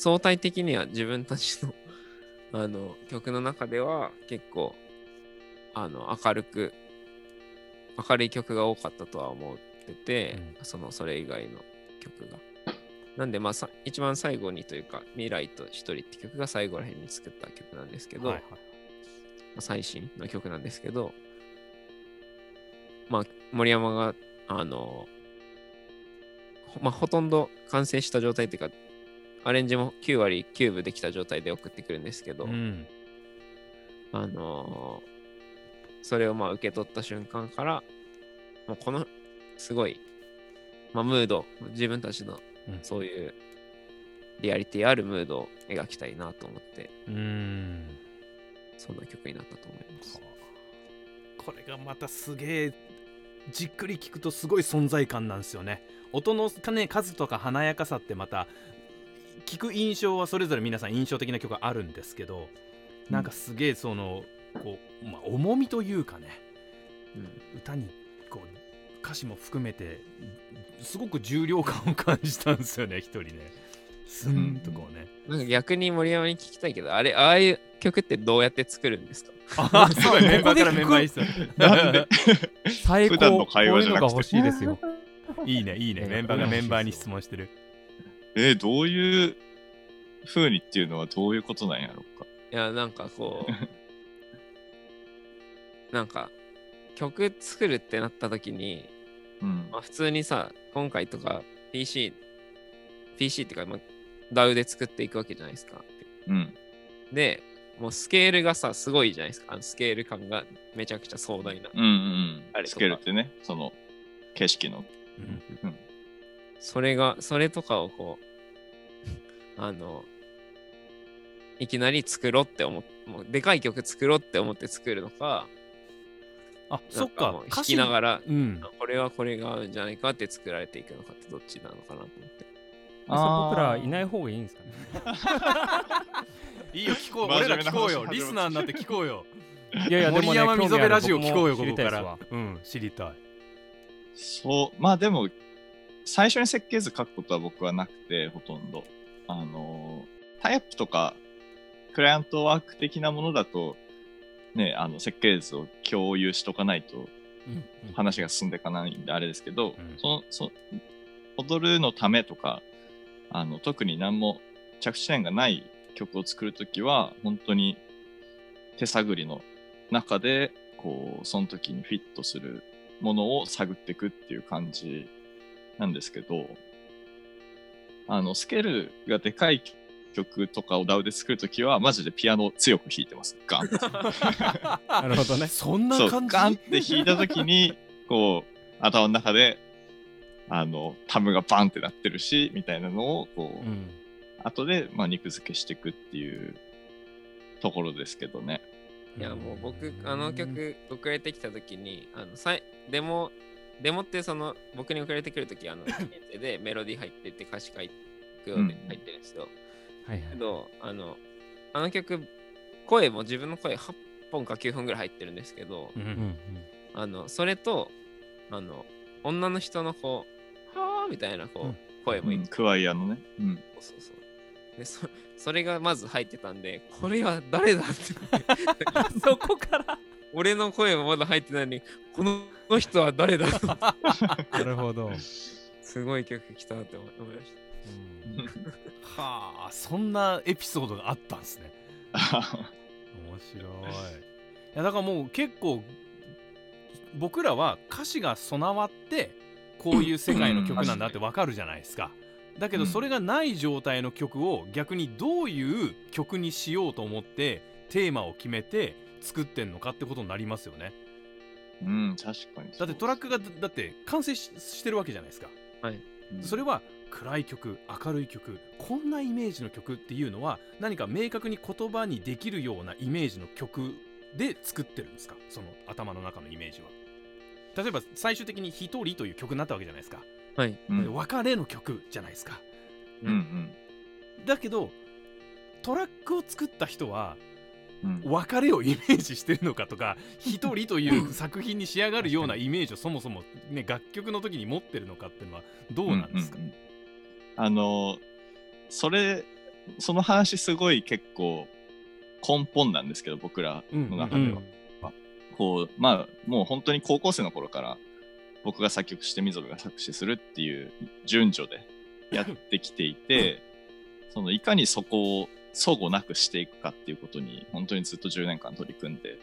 相対的には自分たちの あの曲の中では結構あの明るく明るい曲が多かったとは思ってて、うん、そのそれ以外の曲が。なんでまあさ一番最後にというか「未来と一人」って曲が最後らへんに作った曲なんですけど、はいはい、まあ、最新の曲なんですけどまあ森山があのまあほとんど完成した状態っていうかアレンジも9割9分できた状態で送ってくるんですけど、うん、あのー、それをまあ受け取った瞬間からもうこのすごい、まあ、ムード自分たちのそういうリアリティあるムードを描きたいなと思ってうん。そんな曲になったと思います。これがまたすげえじっくり聞くとすごい存在感なんですよね。音の、ね、数とか華やかさってまた聞く印象はそれぞれ皆さん印象的な曲があるんですけど、うん、なんかすげえそのこう、まあ、重みというかね、うん、歌にこう歌詞も含めてすごく重量感を感じたんですよね一人ね。スンとこうね、うん、なんか逆に森山に聞きたいけどあれああいう曲ってどうやって作るんですか？あすごいメンバーからメンバーになんで？最高の会話じゃなくて。欲しいですよ。いいねいいね。メンバーがメンバーに質問してるえー、どういう風にっていうのはどういうことなんやろうか？いやなんかこう なんか曲作るってなった時に、うん。まあ、普通にさ今回とか PC PC っていうか、まあ、DAW で作っていくわけじゃないですか、うん、でもうスケールがさすごいじゃないですか。あのスケール感がめちゃくちゃ壮大な、うんうん、スケールってねその景色の、うん、それがそれとかをこう あのいきなり作ろうって思ってもうでかい曲作ろうって思って作るのかあそっか。弾きながら、うん、これはこれが合うんじゃないかって作られていくのかってどっちなのかなと思って。あ僕らいない方がいいんですかね。いいよ聞こう。俺ら聞こうよ。リスナーになって聞こうよ。いやいや森山溝辺ラジオ聞こうよここから。うん知りたい。そう。まあでも最初に設計図書くことは僕はなくてほとんど。あのタイアップとかクライアントワーク的なものだとね、あの設計図を共有しとかないと話が進んでいかないんであれですけど、うん、そのそ踊るのためとかあの特に何も着地点がない曲を作るときは本当に手探りの中でこうその時にフィットするものを探っていくっていう感じなんですけどあのスケールがでかい曲とかを DAW で作るときは、マジでピアノ強く弾いてます。ガン なるほどね。そんな感じ？ガンって弾いたときに、こう、頭の中で、あの、タムがバンってなってるし、みたいなのを、こう、うん、後で、まあ、肉付けしていくっていうところですけどね。いや、もう僕、あの曲送られてきたときに、あの、さいデモ、デモってその、僕に送られてくるとき、あの、でメロディー入ってて歌詞書いて入ってるんですよ。うんはいはい、けどあのあの曲声も自分の声8本か9本ぐらい入ってるんですけど、うんうんうん、あのそれとあの女の人のこう「はあ」みたいなこう、うん、声もいい、うん、クワイアのね、うん、そうそう。でそそれがまず入ってたんでこれは誰だって。そこから俺の声もまだ入ってないのにこの人は誰だ？なるほど。すごい曲来たって思いました。はあそんなエピソードがあったんですね。面白い。いやだからもう結構僕らは歌詞が備わってこういう世界の曲なんだってわかるじゃないですか、だけどそれがない状態の曲を逆にどういう曲にしようと思ってテーマを決めて作ってんのかってことになりますよね。うん確かにだってトラックがだって完成してるわけじゃないですか。はい、うん、それは暗い曲明るい曲こんなイメージの曲っていうのは何か明確に言葉にできるようなイメージの曲で作ってるんですか？その頭の中のイメージは。例えば最終的に「一人」という曲になったわけじゃないですか。はい、うん、別れの曲じゃないですか。うんうん。だけどトラックを作った人は別れをイメージしてるのかとか 一人という作品に仕上がるようなイメージをそもそも、ね、楽曲の時に持ってるのかっていうのはどうなんですか、うんうんうん、あのそれその話すごい結構根本なんですけど僕らの中では。うんうん。こうまあもう本当に高校生の頃から僕が作曲して溝部が作詞するっていう順序でやってきていて、そのいかにそこを相互なくしていくかっていうことに本当にずっと10年間取り組んで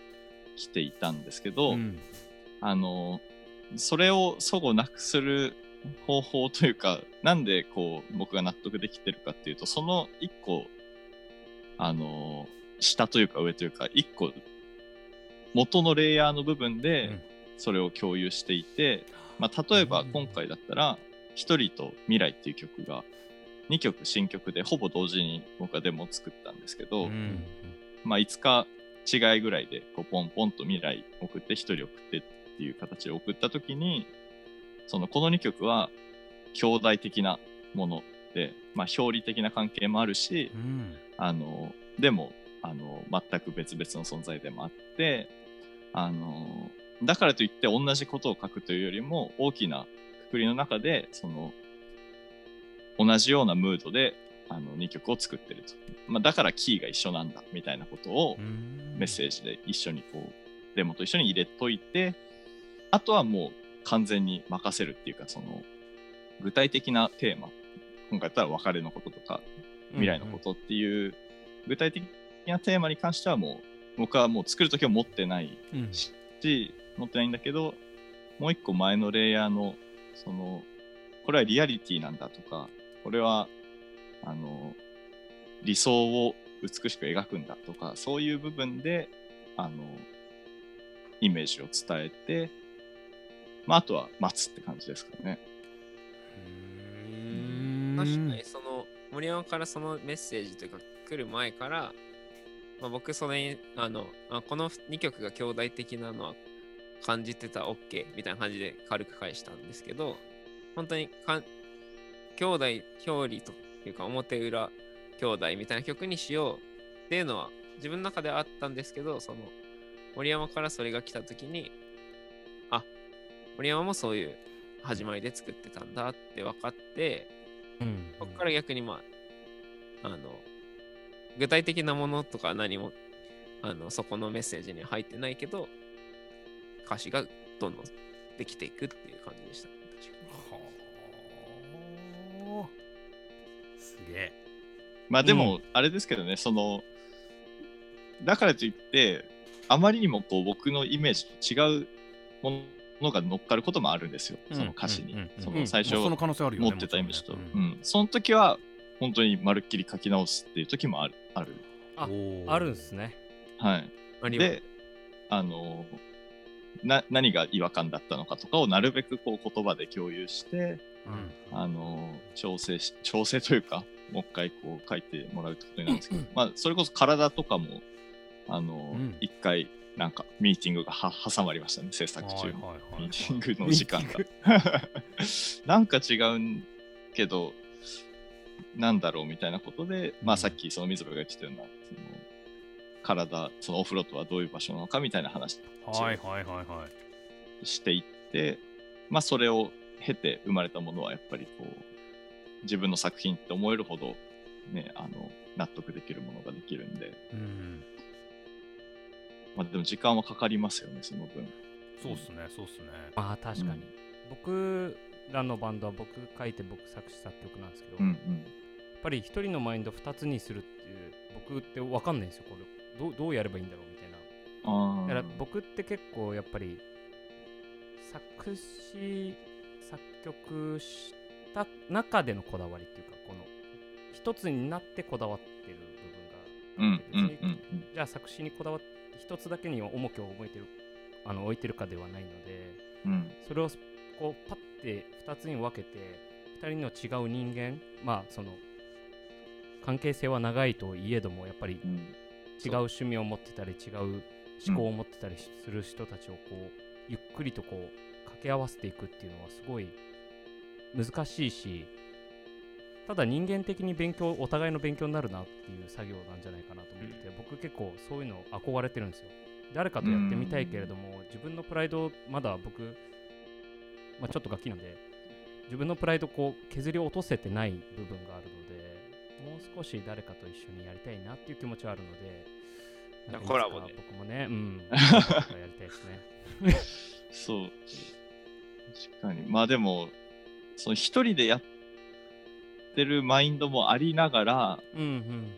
きていたんですけど、うん、あのそれを相互なくする方法というかなんでこう僕が納得できてるかっていうとその一個あの下というか上というか一個元のレイヤーの部分でそれを共有していて、まあ、例えば今回だったら「一人と未来」っていう曲が2曲新曲でほぼ同時に僕はデモを作ったんですけど、うん、まあ5日違いぐらいでこうポンポンと未来送って1人送ってっていう形で送った時にそのこの2曲は兄弟的なもので、まあ、表裏的な関係もあるし、うん、あのでもあの全く別々の存在でもあってあのだからといって同じことを書くというよりも大きなくくりの中でその同じようなムードであの2曲を作ってると、まあ、だからキーが一緒なんだみたいなことをメッセージで一緒にこうデモと一緒に入れといてあとはもう完全に任せるっていうかその具体的なテーマ今回だったら別れのこととか未来のことっていう具体的なテーマに関してはもう僕はもう作るときは持ってないし、持ってないんだけどもう一個前のレイヤーのそのこれはリアリティなんだとかこれはあの理想を美しく描くんだとかそういう部分であのイメージを伝えて、まあ、あとは待つって感じですかね。確かにその森山からそのメッセージというか来る前から、まあ、僕それにあのあこの2曲が兄弟的なのは感じてた OK みたいな感じで軽く返したんですけど本当にか兄弟表裏というか表裏兄弟みたいな曲にしようっていうのは自分の中ではあったんですけどその森山からそれが来た時にあ森山もそういう始まりで作ってたんだって分かって、うん、そこから逆にまああの具体的なものとか何もあのそこのメッセージには入ってないけど歌詞がどんどんできていくっていう感じでした、ね、すげえ。まあでもあれですけどね、うん、そのだからといってあまりにもこう僕のイメージと違うものが乗っかることもあるんですよ、その歌詞に、その最初持ってたイメージと、うん、その時は本当にまるっきり書き直すっていう時もある。あるああるんですね。はい。であのな何が違和感だったのかとかをなるべくこう言葉で共有して、うん、あの調整し調整というかもう一回こう書いてもらうってことになるんですけど、まあ、それこそ体とかもあの一、うん、回なんかミーティングがは挟まりましたね制作中のミーティングの時間が。なんか違うんけどなんだろうみたいなことで、まあさっきその水部が言ってたようなその体そのオフロットはどういう場所なのかみたいな話をしていって、まあそれを経て生まれたものはやっぱりこう自分の作品って思えるほど、ね、あの納得できるものができるんで、うん、まあ、でも時間はかかりますよねその分。そうっすねそうっすね。まあ確かに、うん、僕らのバンドは僕書いて僕作詞作曲なんですけど、うんうん、やっぱり一人のマインド2つにするっていう僕って分かんないんですよこれどどうやればいいんだろうみたいな。だから僕って結構やっぱり作詞作曲した中でのこだわりっていうかこの一つになってこだわってる部分が、うんうんうんうん、じゃあ作詞にこだわって一つだけに重きを置いてるあの置いてるかではないので、うん、それをこうパッて2つに分けて2人の違う人間まあその関係性は長いといえどもやっぱり違う。趣味を持ってたり違う思考を持ってたりする人たちをこうゆっくりとこう掛け合わせていくっていうのはすごい難しいしただ人間的に勉強お互いの勉強になるなっていう作業なん。じゃないかなと思ってて、僕結構そういうの憧れてるん。ですよ誰かとやってみたいけれども自分のプライドまだ僕、まあ、ちょっとガキなん。で自分のプライドこう削り落とせてない部分があるのでもう少し誰かと一緒にやりたいなっていう気持ちはあるのでコラボで僕もねうん。やりたいですね。そう。確かに。まあでもその一人でやってるマインドもありながら、うんうんうん、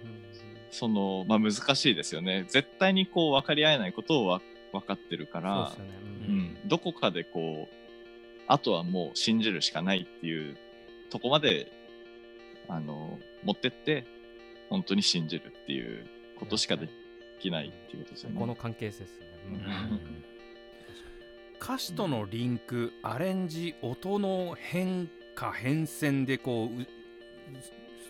そのまあ難しいですよね。絶対にこう分かり合えないことをわ分かってるから、ね。うん、うん、どこかでこうあとはもう信じるしかないっていうとこまであの持ってって本当に信じるっていうことしかできないっていうことですよね。この関係性ですね。うん。歌詞とのリンク、アレンジ、音の変化、変遷でこう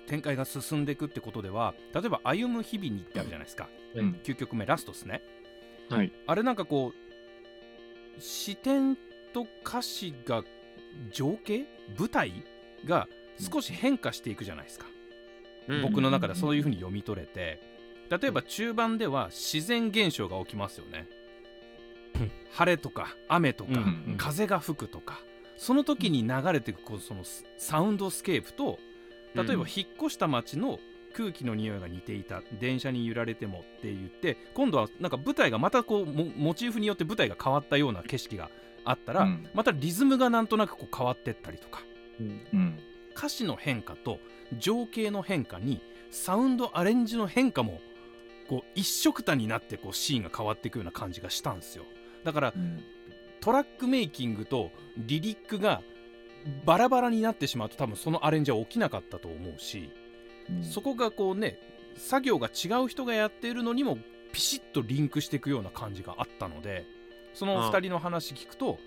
展開が進んでいくってことでは例えば「歩む日々に」ってあるじゃないですか、うん、9曲目ラストですね、はい、あれなんかこう視点と歌詞が情景舞台が少し変化していくじゃないですか、うん、僕の中ではそういうふうに読み取れて例えば中盤では自然現象が起きますよね、うん、晴れとか雨とか、うん風が吹くとかその時に流れていくこうそのサウンドスケープと例えば引っ越した街の空気の匂いが似ていた電車に揺られてもって言って今度はなんか舞台がまたこうモチーフによって舞台が変わったような景色があったら、うん、またリズムがなんとなくこう変わってったりとか、うん、歌詞の変化と情景の変化にサウンドアレンジの変化もこう一色たになってこうシーンが変わっていくような感じがしたんですよ。だから、うん、トラックメイキングとリリックがバラバラになってしまうと多分そのアレンジは起きなかったと思うし、うん、そこがこうね作業が違う人がやっているのにもピシッとリンクしていくような感じがあったのでその2人の話聞くと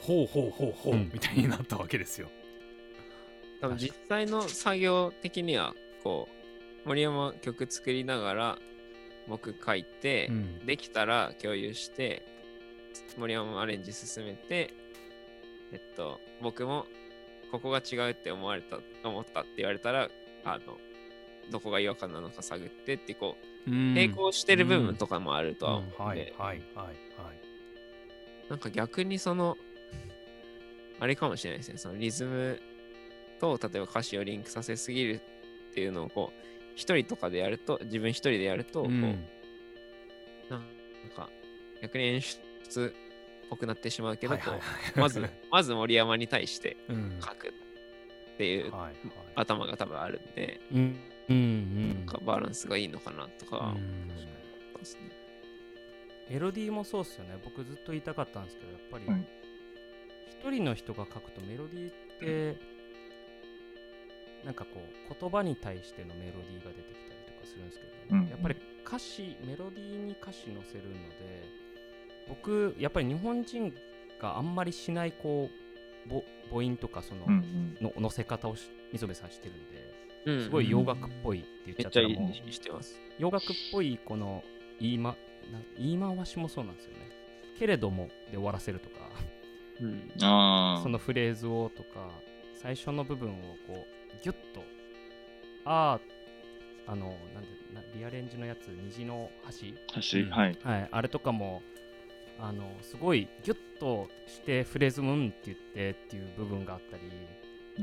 ほうほうほうほう、みたいになったわけですよ。多分実際の作業的にはこう森山曲作りながら僕書いて、うん、できたら共有して森山アレンジ進めてえっと僕もここが違うって思われた思ったって言われたらあのどこが違和感なのか探ってってこう並行してる部分とかもあるとは思うんで、はいはいはいはい。なんか逆にそのあれかもしれないですね。そのリズムと例えば歌詞をリンクさせすぎるっていうのをこう一人とかでやると自分一人でやるとこう、うん、なんか逆に演出っぽくなってしまうけど、まず まず森山に対して書くっていう頭が多分あるんで、うん。うん、なんかバランスがいいのかなとか、うん、メロディーもそうっすよね。僕ずっと言いたかったんですけどやっぱり一人の人が書くとメロディーってなんかこう言葉に対してのメロディーが出てきたりとかするんですけど、ね。うん、やっぱり歌詞メロディーに歌詞載せるので僕やっぱり日本人があんまりしないこう母音とかその,、の乗せ方を磯部さんしてるんで、すごい洋楽っぽいって言っちゃったらもう、洋楽っぽいこの言い,、ま、言い回しもそうなんですよね。けれどもで終わらせるとか、うん、そのフレーズをとか最初の部分をこうギュッと。あああのなんでなリアレンジのやつ虹の橋？橋、うん、はい、はい、あれとかもあのすごいギュッとしてフレーズムーンって言ってっていう部分があったり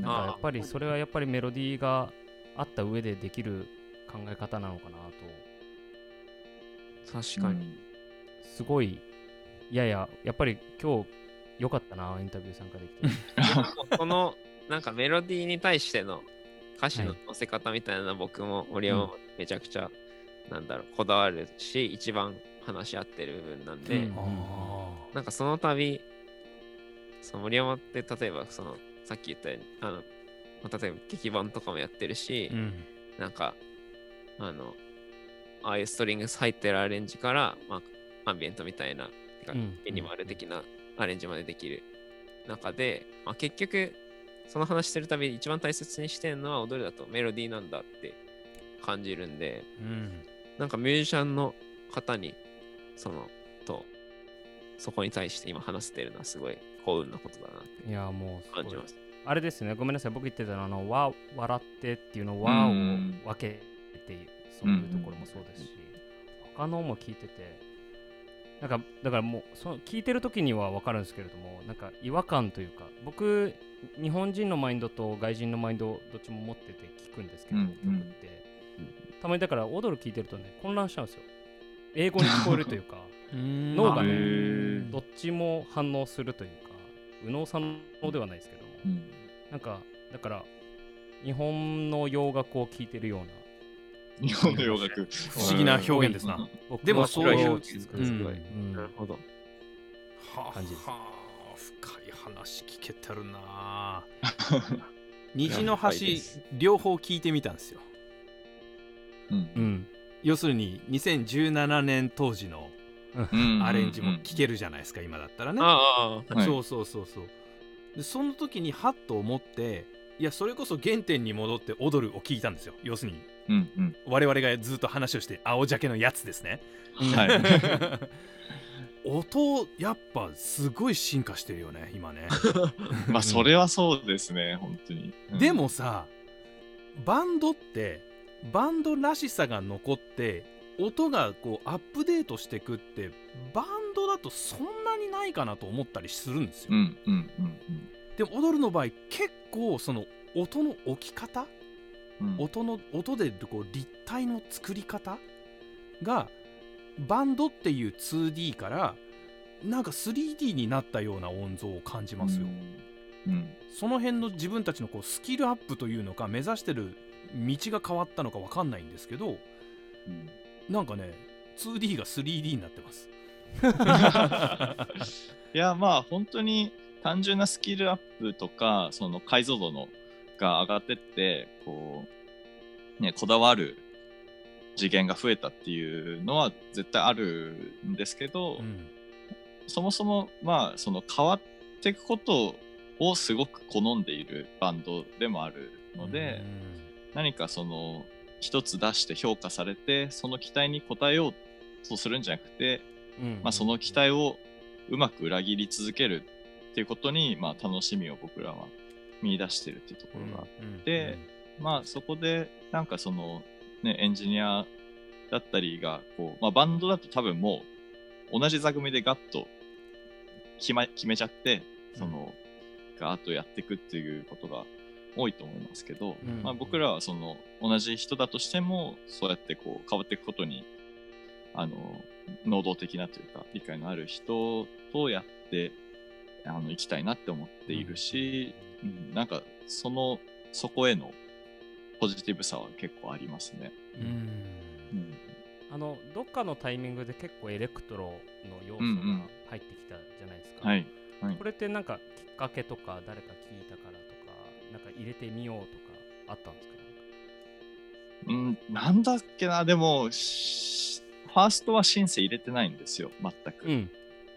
なんかやっぱりそれはやっぱりメロディーがあった上でできる考え方なのかなと。確かに、すごいいやいややっぱり今日よかったなインタビュー参加できて。このなんかメロディーに対しての歌詞の乗せ方みたいな僕も森山もめちゃくちゃ、なんだろうこだわるし一番話し合ってる部分なんで、うん、なんかその度その森山って例えばそのさっき言ったようにあの例えば劇版とかもやってるし、うん、なんかあのああいうストリングス入ってるアレンジから、まあ、アンビエントみたいな、ミニマル的なアレンジまでできる中で、まあ、結局その話してるたび一番大切にしてるのは踊りだと。メロディーなんだって感じるんで、うん、なんかミュージシャンの方にそのとそこに対して今話してるのはすごい幸運なことだなっていやもう感じますあれですねごめんなさい。僕言ってたのあのわ笑ってっていうの和を分けてそういうところもそうですし、うん、他のも聞いててなんかだからもうその聞いてる時には分かるんですけれどもなんか違和感というか僕日本人のマインドと外人のマインドどっちも持ってて聞くんですけど、うんうん、曲って。たまにだから踊る聞いてるとね混乱しちゃうんですよ。英語に聞こえるというか 脳がねどっちも反応するというか右脳左脳ではないですけども、うん、なんかだから日本の洋楽を聴いてるような日本の洋楽。不思議な表現ですな、でもそういう、うん、なるほど感じですはあ深い話聞けてるな。虹の橋両方聞いてみたんですよ、うん、うん、要するに2017年当時のアレンジも聴けるじゃないですか、今だったらね。ああ、そうそうそうそう。でその時にハッと思っていやそれこそ原点に戻って踊るを聞いたんですよ要するに、うんうん、我々がずっと話をして青鮭のやつですね。はい、音やっぱすごい進化してるよね今ね。まあそれはそうですね本当に。うん、でもさバンドってバンドらしさが残って音がこうアップデートしてくってバンドだとそんなにないかなと思ったりするんですよ。うんうんうんうん、でも踊るの場合結構その音の置き方、うん、音の音でこう立体の作り方がバンドっていう 2D からなんか 3D になったような音像を感じますよ。うん、うん、その辺の自分たちのこうスキルアップというのか目指してる道が変わったのか分かんないんですけど、うん、なんかね 2D が 3D になってます。いやまあ本当に単純なスキルアップとかその解像度のが上がってってこうねこだわる次元が増えたっていうのは絶対あるんですけど、うん、そもそもまあその変わっていくことをすごく好んでいるバンドでもあるので、うん、何かその一つ出して評価されてその期待に応えようとするんじゃなくて、うん、まあ、その期待をうまく裏切り続けるっていうことに、まあ、楽しみを僕らは見出してるっていうところがあって、まあそこでなんかその、ね、エンジニアだったりがこう、まあ、バンドだと多分もう同じ座組でガッと決,、ま、決めちゃってその、ガーッとやっていくっていうことが多いと思いますけど、うん、まあ、僕らはその同じ人だとしてもそうやってこう変わっていくことにあの能動的なというか理解のある人とやってあの行きたいなって思っているし、うん、うん、なんかそのそこへのポジティブさは結構ありますね。うん、うん、あのどっかのタイミングで結構エレクトロの要素が入ってきたじゃないですか。うんうん、はい、はい、これってなんかきっかけとか誰か聞いたからなんか入れてみようとかあったんですか？うん、なんだっけな、でも、ファーストはシンセ入れてないんですよ、全く。うん、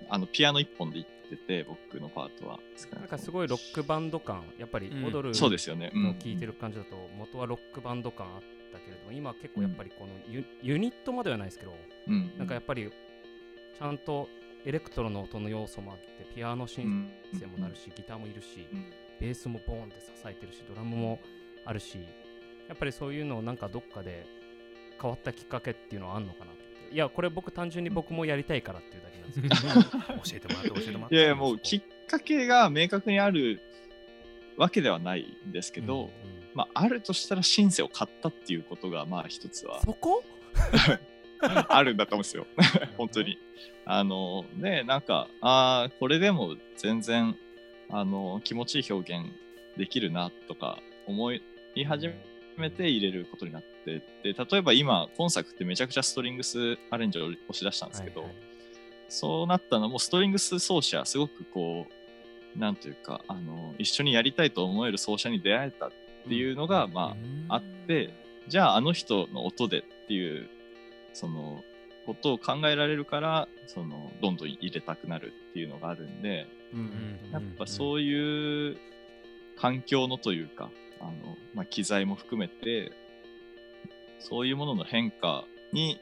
あのピアノ一本でいってて、僕のパートは。なんかすごいロックバンド感、やっぱり踊る、うん、そうですよね。の聴いてる感じだと、元はロックバンド感あったけれども、今結構やっぱりこのユ,、ユニットまではないですけど、うん、なんかやっぱりちゃんとエレクトロの音の要素もあって、ピアノシンセもなるし、ギターもいるし、ベースもボーンって支えてるしドラムもあるしやっぱりそういうのをなんかどっかで変わったきっかけっていうのはあるのかなっていやこれ僕単純に僕もやりたいからっていうだけなんですけど。教えてもらって教えてもらって。いやもうきっかけが明確にあるわけではないんですけど、うんうん、まああるとしたらシンセを買ったっていうことがまあ一つはそこ？あるんだと思うんですよ。本当に。あのでなんかああこれでも全然あの気持ちいい表現できるなとか思い始めて入れることになってで例えば今今作ってめちゃくちゃストリングスアレンジを押し出したんですけど、はいはい、そうなったのもストリングス奏者すごくこうなんというかあの一緒にやりたいと思える奏者に出会えたっていうのが、まあ、あってじゃああの人の音でっていうそのことを考えられるからそのどんどん入れたくなるっていうのがあるんで、やっぱそういう環境のというかあの、まあ、機材も含めてそういうものの変化に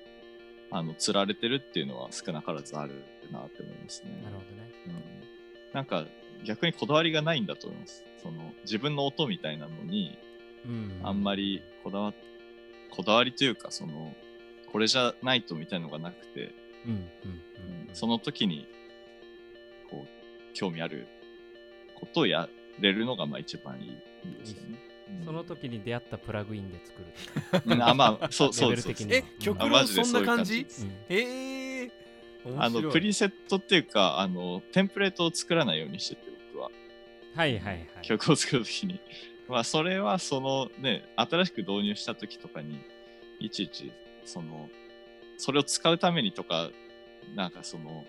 あの釣られてるっていうのは少なからずあるなって思いますね。なるほどね、うん、なんか逆にこだわりがないんだと思います。その自分の音みたいなのに、あんまりこだわこだわりというかそのこれじゃないとみたいなのがなくて、その時にこう興味あることをやれるのがまあ一番いい。その時に出会ったプラグインで作る。あまあそうそうですえ極論そんな感じ？ええあのプリセットっていうかあのテンプレートを作らないようにしてて僕は。はいはいはい。曲を作るときに。まあそれはそのね新しく導入した時とかにいちいちそのそれを使うためにとかなんかその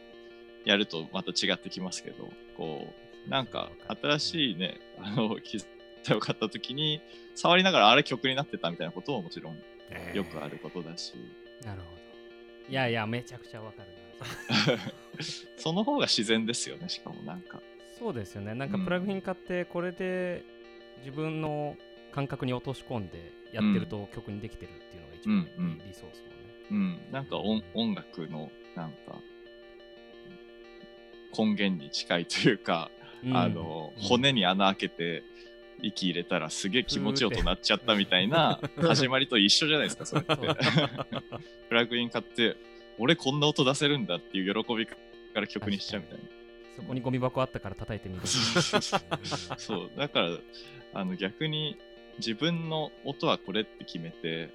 やるとまた違ってきますけどこうなんか新しいねあの機材を買った時に触りながらあれ曲になってたみたいなことももちろんよくあることだし、えー、なるほど。いやいやめちゃくちゃわかるな。その方が自然ですよねしかもなんか。そうですよね。なんかプラグイン買ってこれで自分の感覚に落とし込んでやってると曲にできてるっていうのが一番理想ですもんね、うん、うん、なんか音音楽のなんか根源に近いというか、うん、あの、骨に穴開けて息入れたらすげえ気持ちよくなっちゃったみたいな始まりと一緒じゃないですかそれって。プ ラグイン買って俺こんな音出せるんだっていう喜びから曲にしちゃうみたいな。そこにゴミ箱あったから叩いてみる。そうだからあの逆に自分の音はこれって決めて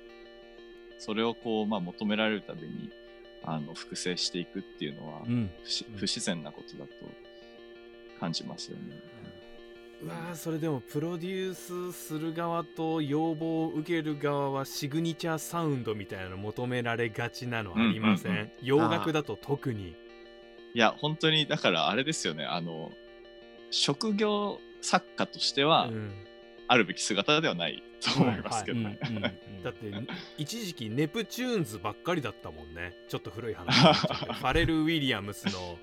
それをこう、まあ、求められるためにあの複製していくっていうのは、うん、不自然なことだと感じますよね。うわそれでもプロデュースする側と要望を受ける側はシグニチャーサウンドみたいなの求められがちなのありません？うんうんうん、洋楽だと特に。いや本当にだからあれですよね。あの職業作家としては、うん、あるべき姿ではないと思いますけどね。だって一時期ネプチューンズばっかりだったもんね。ちょっと古い話 ファレル・ウィリアムスの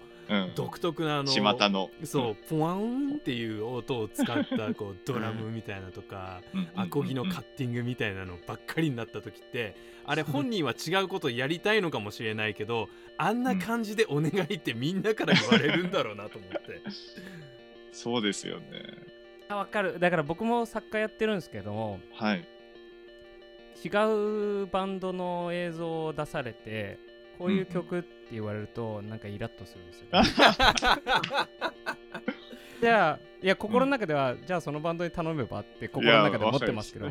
独特なあの、巷の。そうポワンっていう音を使ったこう ドラムみたいなとかアコギのカッティングみたいなのばっかりになった時ってあれ本人は違うことやりたいのかもしれないけどあんな感じでお願いってみんなから言われるんだろうなと思って。そうですよね。あ分かる。だから僕も作家やってるんですけど、はい、違うバンドの映像を出されてこういう曲って言われると、なんかイラッとするんですよ、じゃあいや心の中では、うん、じゃあそのバンドに頼めばって心の中で思ってますけど。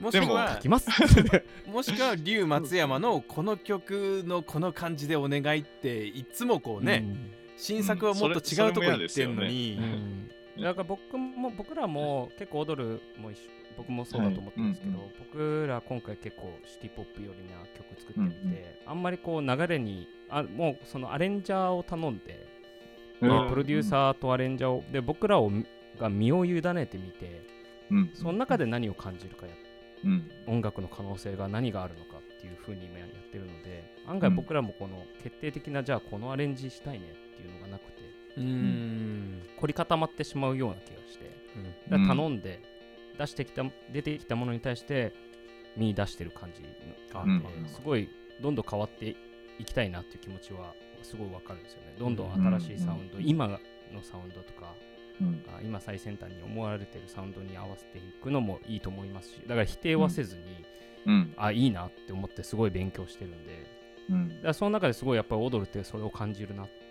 もしくは書きます。もしくは龍松山のこの曲のこの感じでお願いっていつもこうね、うん、新作はもっと違うとこ行ってんのに、だから僕も僕らも結構踊るも一緒僕もそうだと思ってるんですけど、はい僕ら今回結構シティ・ポップ寄りな曲作ってみて、うんうん、あんまりこう流れにあもうそのアレンジャーを頼んで、うん、プロデューサーとアレンジャーをで僕らをが身を委ねてみて、うん、その中で何を感じるかや、うん、音楽の可能性が何があるのかっていうふうに今やってるので案外僕らもこの決定的なじゃあこのアレンジしたいねっていうのがなくてうん。凝り固まってしまうような気がして、うん、頼んで出してきた出てきたものに対して見出してる感じがあって、うん、すごいどんどん変わっていきたいなっていう気持ちはすごいわかるんですよね。どんどん新しいサウンド、うん、今のサウンドとか、うん、今最先端に思われてるサウンドに合わせていくのもいいと思いますしだから否定はせずに、うん、あいいなって思ってすごい勉強してるんで、うん、だからその中ですごいやっぱり踊るってそれを感じるなって